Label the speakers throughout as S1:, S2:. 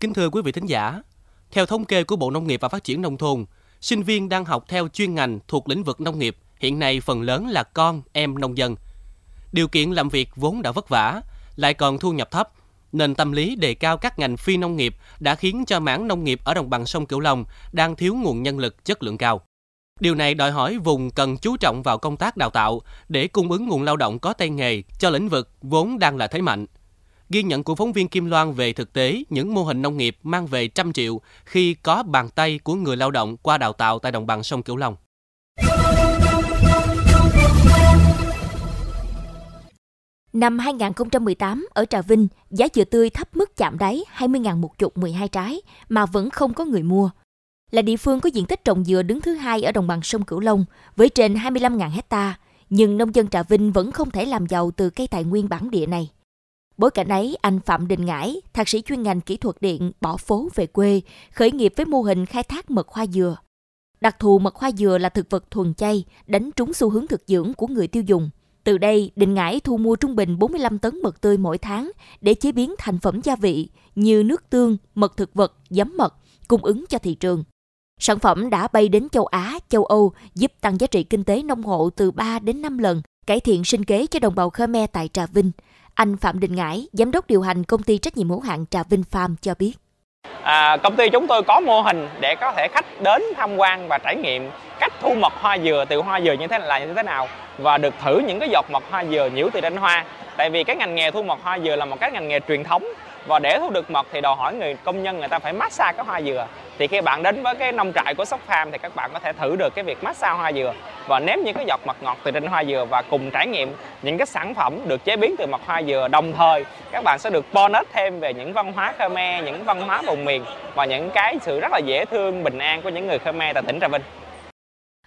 S1: Kính thưa quý vị thính giả, theo thống kê của Bộ Nông nghiệp và Phát triển Nông thôn, sinh viên đang học theo chuyên ngành thuộc lĩnh vực nông nghiệp hiện nay phần lớn là con, em nông dân. Điều kiện làm việc vốn đã vất vả, lại còn thu nhập thấp, nên tâm lý đề cao các ngành phi nông nghiệp đã khiến cho mảng nông nghiệp ở đồng bằng sông Cửu Long đang thiếu nguồn nhân lực chất lượng cao. Điều này đòi hỏi vùng cần chú trọng vào công tác đào tạo để cung ứng nguồn lao động có tay nghề cho lĩnh vực vốn đang là thế mạnh. Ghi nhận của phóng viên Kim Loan về thực tế những mô hình nông nghiệp mang về trăm triệu khi có bàn tay của người lao động qua đào tạo tại đồng bằng sông Cửu Long.
S2: Năm 2018, ở Trà Vinh, giá dừa tươi thấp mức chạm đáy 20.000 một chục 12 trái mà vẫn không có người mua. Là địa phương có diện tích trồng dừa đứng thứ hai ở đồng bằng sông Cửu Long với trên 25.000 hecta, nhưng nông dân Trà Vinh vẫn không thể làm giàu từ cây tài nguyên bản địa này. Bối cảnh ấy, anh Phạm Đình Ngãi, thạc sĩ chuyên ngành kỹ thuật điện, bỏ phố về quê, khởi nghiệp với mô hình khai thác mật hoa dừa. Đặc thù mật hoa dừa là thực vật thuần chay, đánh trúng xu hướng thực dưỡng của người tiêu dùng. Từ đây, Đình Ngãi thu mua trung bình 45 tấn mật tươi mỗi tháng để chế biến thành phẩm gia vị như nước tương, mật thực vật, giấm mật, cung ứng cho thị trường. Sản phẩm đã bay đến châu Á, châu Âu, giúp tăng giá trị kinh tế nông hộ từ 3 đến 5 lần, cải thiện sinh kế cho đồng bào Khmer tại Trà Vinh. Anh Phạm Đình Ngãi, giám đốc điều hành công ty trách nhiệm hữu hạn Trà Vinh Farm cho biết.
S3: À, công ty chúng tôi có mô hình để có thể khách đến tham quan và trải nghiệm cách thu mật hoa dừa từ hoa dừa như thế là như thế nào và được thử những cái giọt mật hoa dừa nhiễu từ trên hoa. Tại vì cái ngành nghề thu mật hoa dừa là một cái ngành nghề truyền thống và để thu được mật thì đòi hỏi người công nhân người ta phải massage cái hoa dừa thì khi bạn đến với cái nông trại của Sóc Farm thì các bạn có thể thử được cái việc massage hoa dừa và nếm những cái giọt mật ngọt từ trên hoa dừa và cùng trải nghiệm những cái sản phẩm được chế biến từ mật hoa dừa đồng thời các bạn sẽ được bonus thêm về những văn hóa Khmer, những văn hóa vùng miền và những cái sự rất là dễ thương, bình an của những người Khmer tại tỉnh Trà Vinh.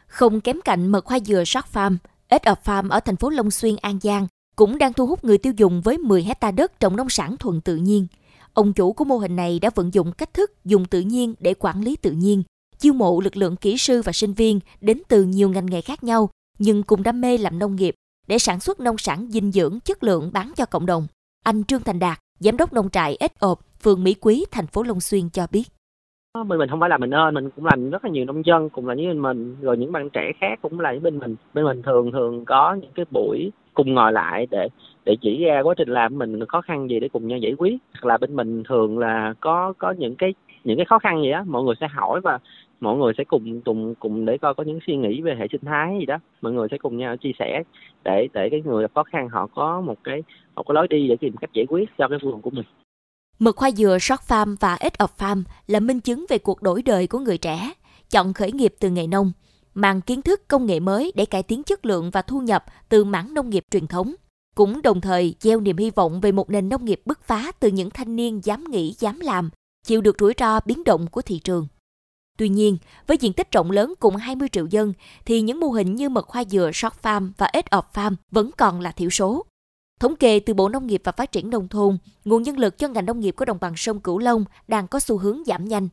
S2: Không kém cạnh mật hoa dừa sóc Farm, ít of Farm ở thành phố Long Xuyên, An Giang cũng đang thu hút người tiêu dùng với 10 hecta đất trồng nông sản thuần tự nhiên. Ông chủ của mô hình này đã vận dụng cách thức dùng tự nhiên để quản lý tự nhiên, chiêu mộ lực lượng kỹ sư và sinh viên đến từ nhiều ngành nghề khác nhau, nhưng cùng đam mê làm nông nghiệp để sản xuất nông sản dinh dưỡng chất lượng bán cho cộng đồng. Anh Trương Thành Đạt, giám đốc nông trại Ếch ộp, phường Mỹ Quý, thành phố Long Xuyên cho biết.
S4: Bên mình không phải là mình ơn, mình cũng làm rất là nhiều nông dân cùng là với bên mình, rồi những bạn trẻ khác cũng là với bên mình. Bên mình thường thường có những cái buổi cùng ngồi lại để để chỉ ra quá trình làm mình khó khăn gì để cùng nhau giải quyết. Hoặc là bên mình thường là có có những cái những cái khó khăn gì đó mọi người sẽ hỏi và mọi người sẽ cùng cùng cùng để coi có những suy nghĩ về hệ sinh thái gì đó. Mọi người sẽ cùng nhau chia sẻ để để cái người gặp khó khăn họ có một cái một cái lối đi để tìm cách giải quyết cho cái vườn của mình.
S2: Mực khoai dừa Short Farm và ít of Farm là minh chứng về cuộc đổi đời của người trẻ, chọn khởi nghiệp từ nghề nông, mang kiến thức công nghệ mới để cải tiến chất lượng và thu nhập từ mảng nông nghiệp truyền thống cũng đồng thời gieo niềm hy vọng về một nền nông nghiệp bứt phá từ những thanh niên dám nghĩ, dám làm, chịu được rủi ro biến động của thị trường. Tuy nhiên, với diện tích rộng lớn cùng 20 triệu dân, thì những mô hình như mật khoai dừa short farm và edge of farm vẫn còn là thiểu số. Thống kê từ Bộ Nông nghiệp và Phát triển Nông thôn, nguồn nhân lực cho ngành nông nghiệp của đồng bằng sông Cửu Long đang có xu hướng giảm nhanh.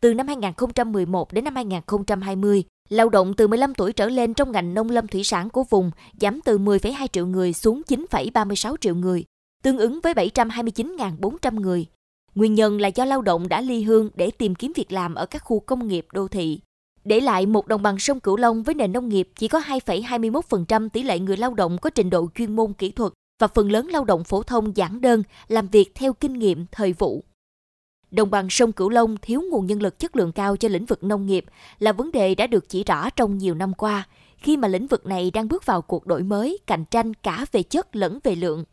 S2: Từ năm 2011 đến năm 2020, Lao động từ 15 tuổi trở lên trong ngành nông lâm thủy sản của vùng giảm từ 10,2 triệu người xuống 9,36 triệu người, tương ứng với 729.400 người. Nguyên nhân là do lao động đã ly hương để tìm kiếm việc làm ở các khu công nghiệp đô thị. Để lại một đồng bằng sông Cửu Long với nền nông nghiệp chỉ có 2,21% tỷ lệ người lao động có trình độ chuyên môn kỹ thuật và phần lớn lao động phổ thông giản đơn làm việc theo kinh nghiệm thời vụ. Đồng bằng sông Cửu Long thiếu nguồn nhân lực chất lượng cao cho lĩnh vực nông nghiệp là vấn đề đã được chỉ rõ trong nhiều năm qua, khi mà lĩnh vực này đang bước vào cuộc đổi mới, cạnh tranh cả về chất lẫn về lượng.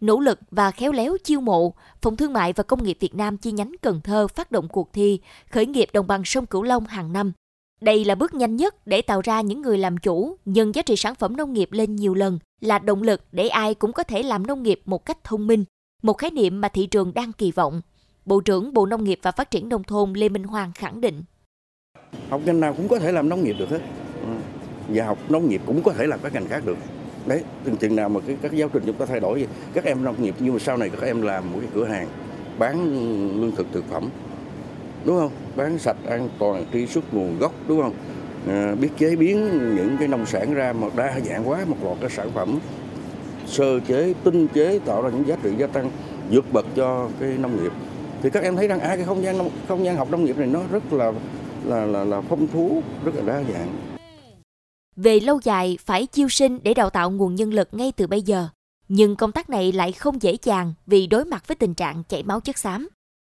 S2: Nỗ lực và khéo léo chiêu mộ, Phòng Thương mại và Công nghiệp Việt Nam chi nhánh Cần Thơ phát động cuộc thi khởi nghiệp đồng bằng sông Cửu Long hàng năm. Đây là bước nhanh nhất để tạo ra những người làm chủ, nhân giá trị sản phẩm nông nghiệp lên nhiều lần, là động lực để ai cũng có thể làm nông nghiệp một cách thông minh, một khái niệm mà thị trường đang kỳ vọng. Bộ trưởng Bộ Nông nghiệp và Phát triển Nông thôn Lê Minh Hoàng khẳng định.
S5: Học ngành nào cũng có thể làm nông nghiệp được hết. Ừ. Và học nông nghiệp cũng có thể làm các ngành khác được. Đấy, từng chừng nào mà cái, các giáo trình chúng ta thay đổi, các em nông nghiệp nhưng mà sau này các em làm một cái cửa hàng bán lương thực thực phẩm, đúng không? Bán sạch, an toàn, truy xuất nguồn gốc, đúng không? À, biết chế biến những cái nông sản ra một đa dạng quá một loạt cái sản phẩm sơ chế, tinh chế tạo ra những giá trị gia tăng vượt bậc cho cái nông nghiệp thì các em thấy rằng à cái không gian không gian học nông nghiệp này nó rất là là là, là phong phú rất là đa dạng
S2: về lâu dài phải chiêu sinh để đào tạo nguồn nhân lực ngay từ bây giờ nhưng công tác này lại không dễ dàng vì đối mặt với tình trạng chảy máu chất xám.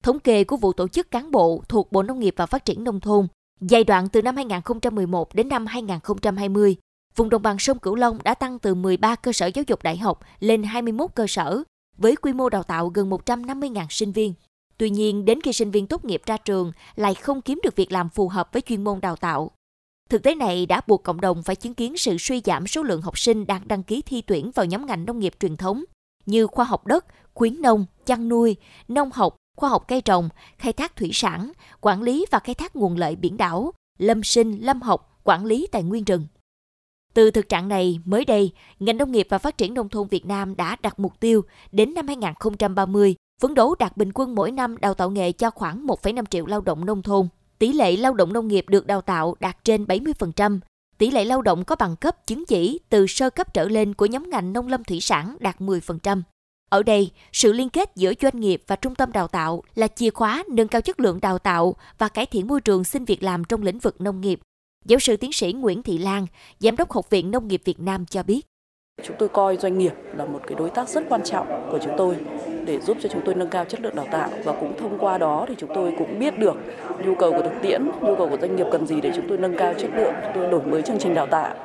S2: Thống kê của vụ tổ chức cán bộ thuộc Bộ Nông nghiệp và Phát triển Nông thôn, giai đoạn từ năm 2011 đến năm 2020, vùng đồng bằng sông Cửu Long đã tăng từ 13 cơ sở giáo dục đại học lên 21 cơ sở, với quy mô đào tạo gần 150.000 sinh viên. Tuy nhiên, đến khi sinh viên tốt nghiệp ra trường lại không kiếm được việc làm phù hợp với chuyên môn đào tạo. Thực tế này đã buộc cộng đồng phải chứng kiến sự suy giảm số lượng học sinh đang đăng ký thi tuyển vào nhóm ngành nông nghiệp truyền thống như khoa học đất, khuyến nông, chăn nuôi, nông học, khoa học cây trồng, khai thác thủy sản, quản lý và khai thác nguồn lợi biển đảo, lâm sinh, lâm học, quản lý tài nguyên rừng. Từ thực trạng này, mới đây, ngành nông nghiệp và phát triển nông thôn Việt Nam đã đặt mục tiêu đến năm 2030 phấn đấu đạt bình quân mỗi năm đào tạo nghề cho khoảng 1,5 triệu lao động nông thôn. Tỷ lệ lao động nông nghiệp được đào tạo đạt trên 70%, tỷ lệ lao động có bằng cấp chứng chỉ từ sơ cấp trở lên của nhóm ngành nông lâm thủy sản đạt 10%. Ở đây, sự liên kết giữa doanh nghiệp và trung tâm đào tạo là chìa khóa nâng cao chất lượng đào tạo và cải thiện môi trường xin việc làm trong lĩnh vực nông nghiệp. Giáo sư tiến sĩ Nguyễn Thị Lan, Giám đốc Học viện Nông nghiệp Việt Nam cho biết.
S6: Chúng tôi coi doanh nghiệp là một cái đối tác rất quan trọng của chúng tôi để giúp cho chúng tôi nâng cao chất lượng đào tạo và cũng thông qua đó thì chúng tôi cũng biết được nhu cầu của thực tiễn, nhu cầu của doanh nghiệp cần gì để chúng tôi nâng cao chất lượng, chúng tôi đổi mới chương trình đào tạo.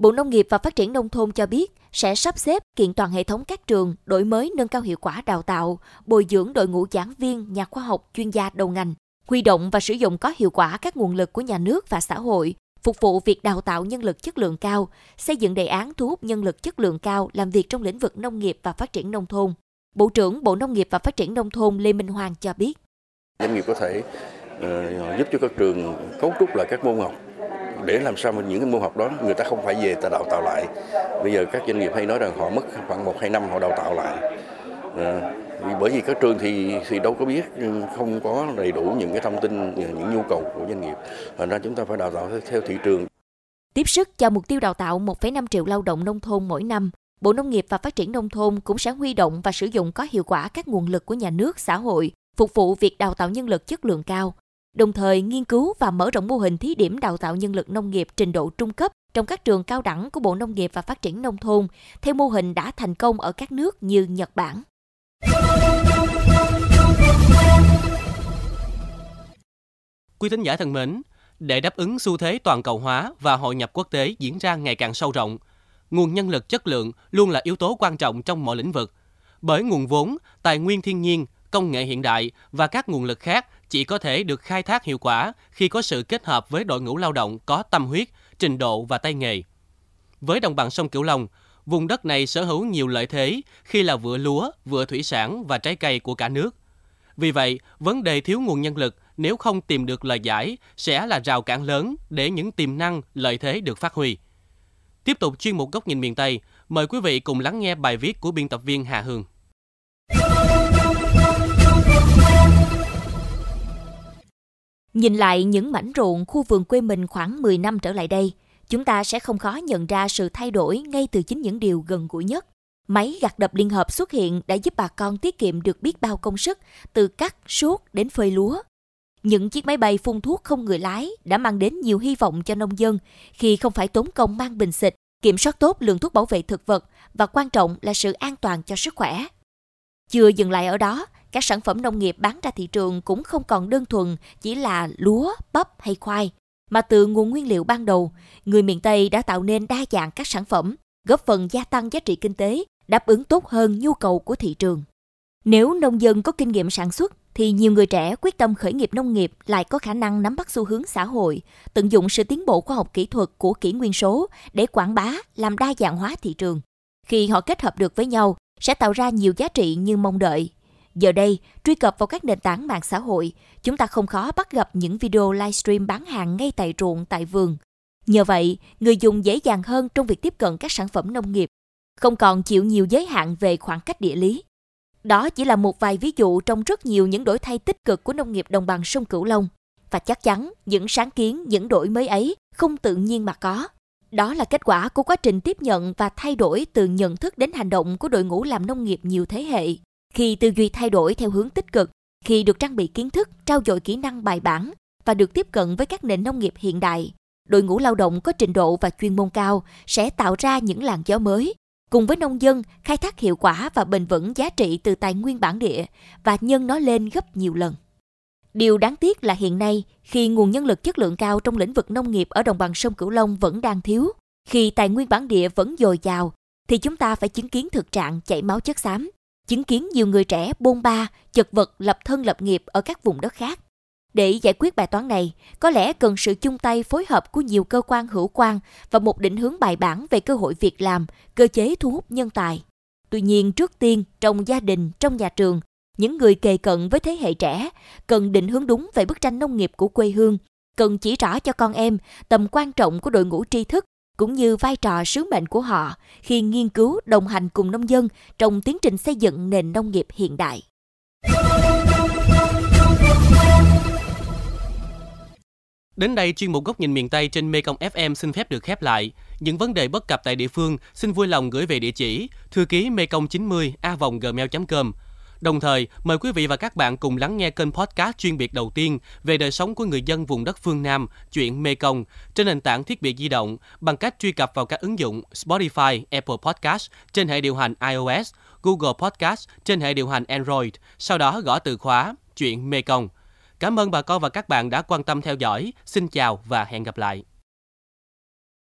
S2: Bộ Nông nghiệp và Phát triển Nông thôn cho biết sẽ sắp xếp kiện toàn hệ thống các trường, đổi mới nâng cao hiệu quả đào tạo, bồi dưỡng đội ngũ giảng viên, nhà khoa học, chuyên gia đầu ngành, huy động và sử dụng có hiệu quả các nguồn lực của nhà nước và xã hội, phục vụ việc đào tạo nhân lực chất lượng cao, xây dựng đề án thu hút nhân lực chất lượng cao làm việc trong lĩnh vực nông nghiệp và phát triển nông thôn. Bộ trưởng Bộ Nông nghiệp và Phát triển Nông thôn Lê Minh Hoàng cho biết.
S5: Doanh nghiệp có thể uh, giúp cho các trường cấu trúc lại các môn học để làm sao mà những cái môn học đó người ta không phải về ta đào tạo lại. Bây giờ các doanh nghiệp hay nói rằng họ mất khoảng 1 2 năm họ đào tạo lại. à, bởi vì các trường thì thì đâu có biết ừ, không có đầy đủ những cái thông tin ừ, những nhu cầu của doanh nghiệp thành ra chúng ta phải đào tạo theo thị trường
S2: tiếp sức cho mục tiêu đào tạo 1,5 triệu lao động nông thôn mỗi năm Bộ Nông nghiệp và Phát triển Nông thôn cũng sẽ huy động và sử dụng có hiệu quả các nguồn lực của nhà nước, xã hội, phục vụ việc đào tạo nhân lực chất lượng cao, đồng thời nghiên cứu và mở rộng mô hình thí điểm đào tạo nhân lực nông nghiệp trình độ trung cấp trong các trường cao đẳng của Bộ Nông nghiệp và Phát triển Nông thôn, theo mô hình đã thành công ở các nước như Nhật Bản.
S1: Quý thính giả thân mến, để đáp ứng xu thế toàn cầu hóa và hội nhập quốc tế diễn ra ngày càng sâu rộng – nguồn nhân lực chất lượng luôn là yếu tố quan trọng trong mọi lĩnh vực. Bởi nguồn vốn, tài nguyên thiên nhiên, công nghệ hiện đại và các nguồn lực khác chỉ có thể được khai thác hiệu quả khi có sự kết hợp với đội ngũ lao động có tâm huyết, trình độ và tay nghề. Với đồng bằng sông Cửu Long, vùng đất này sở hữu nhiều lợi thế khi là vựa lúa, vựa thủy sản và trái cây của cả nước. Vì vậy, vấn đề thiếu nguồn nhân lực nếu không tìm được lời giải sẽ là rào cản lớn để những tiềm năng, lợi thế được phát huy. Tiếp tục chuyên mục góc nhìn miền Tây, mời quý vị cùng lắng nghe bài viết của biên tập viên Hà Hương.
S2: Nhìn lại những mảnh ruộng khu vườn quê mình khoảng 10 năm trở lại đây, chúng ta sẽ không khó nhận ra sự thay đổi ngay từ chính những điều gần gũi nhất. Máy gặt đập liên hợp xuất hiện đã giúp bà con tiết kiệm được biết bao công sức, từ cắt, suốt đến phơi lúa. Những chiếc máy bay phun thuốc không người lái đã mang đến nhiều hy vọng cho nông dân khi không phải tốn công mang bình xịt, kiểm soát tốt lượng thuốc bảo vệ thực vật và quan trọng là sự an toàn cho sức khỏe. Chưa dừng lại ở đó, các sản phẩm nông nghiệp bán ra thị trường cũng không còn đơn thuần chỉ là lúa, bắp hay khoai, mà từ nguồn nguyên liệu ban đầu, người miền Tây đã tạo nên đa dạng các sản phẩm, góp phần gia tăng giá trị kinh tế, đáp ứng tốt hơn nhu cầu của thị trường. Nếu nông dân có kinh nghiệm sản xuất thì nhiều người trẻ quyết tâm khởi nghiệp nông nghiệp lại có khả năng nắm bắt xu hướng xã hội, tận dụng sự tiến bộ khoa học kỹ thuật của kỷ nguyên số để quảng bá, làm đa dạng hóa thị trường. Khi họ kết hợp được với nhau, sẽ tạo ra nhiều giá trị như mong đợi. Giờ đây, truy cập vào các nền tảng mạng xã hội, chúng ta không khó bắt gặp những video livestream bán hàng ngay tại ruộng, tại vườn. Nhờ vậy, người dùng dễ dàng hơn trong việc tiếp cận các sản phẩm nông nghiệp, không còn chịu nhiều giới hạn về khoảng cách địa lý. Đó chỉ là một vài ví dụ trong rất nhiều những đổi thay tích cực của nông nghiệp đồng bằng sông Cửu Long. Và chắc chắn những sáng kiến, những đổi mới ấy không tự nhiên mà có. Đó là kết quả của quá trình tiếp nhận và thay đổi từ nhận thức đến hành động của đội ngũ làm nông nghiệp nhiều thế hệ. Khi tư duy thay đổi theo hướng tích cực, Khi được trang bị kiến thức, trao dồi kỹ năng bài bản và được tiếp cận với các nền nông nghiệp hiện đại, đội ngũ lao động có trình độ và chuyên môn cao sẽ tạo ra những làn gió mới, cùng với nông dân khai thác hiệu quả và bền vững giá trị từ tài nguyên bản địa và nhân nó lên gấp nhiều lần. Điều đáng tiếc là hiện nay, khi nguồn nhân lực chất lượng cao trong lĩnh vực nông nghiệp ở đồng bằng sông Cửu Long vẫn đang thiếu, khi tài nguyên bản địa vẫn dồi dào, thì chúng ta phải chứng kiến thực trạng chảy máu chất xám, chứng kiến nhiều người trẻ bôn ba, chật vật lập thân lập nghiệp ở các vùng đất khác. Để giải quyết bài toán này, có lẽ cần sự chung tay phối hợp của nhiều cơ quan hữu quan và một định hướng bài bản về cơ hội việc làm, cơ chế thu hút nhân tài. Tuy nhiên, trước tiên, trong gia đình, trong nhà trường, những người kề cận với thế hệ trẻ cần định hướng đúng về bức tranh nông nghiệp của quê hương, cần chỉ rõ cho con em tầm quan trọng của đội ngũ tri thức cũng như vai trò sứ mệnh của họ khi nghiên cứu đồng hành cùng nông dân trong tiến trình xây dựng nền nông nghiệp hiện đại.
S1: Đến đây, chuyên mục Góc nhìn miền Tây trên Mekong FM xin phép được khép lại. Những vấn đề bất cập tại địa phương xin vui lòng gửi về địa chỉ thư ký mekong 90 a gmail.com. Đồng thời, mời quý vị và các bạn cùng lắng nghe kênh podcast chuyên biệt đầu tiên về đời sống của người dân vùng đất phương Nam, chuyện Mekong, trên nền tảng thiết bị di động bằng cách truy cập vào các ứng dụng Spotify, Apple Podcast trên hệ điều hành iOS, Google Podcast trên hệ điều hành Android, sau đó gõ từ khóa chuyện Mekong. Cảm ơn bà con và các bạn đã quan tâm theo dõi. Xin chào và hẹn gặp lại.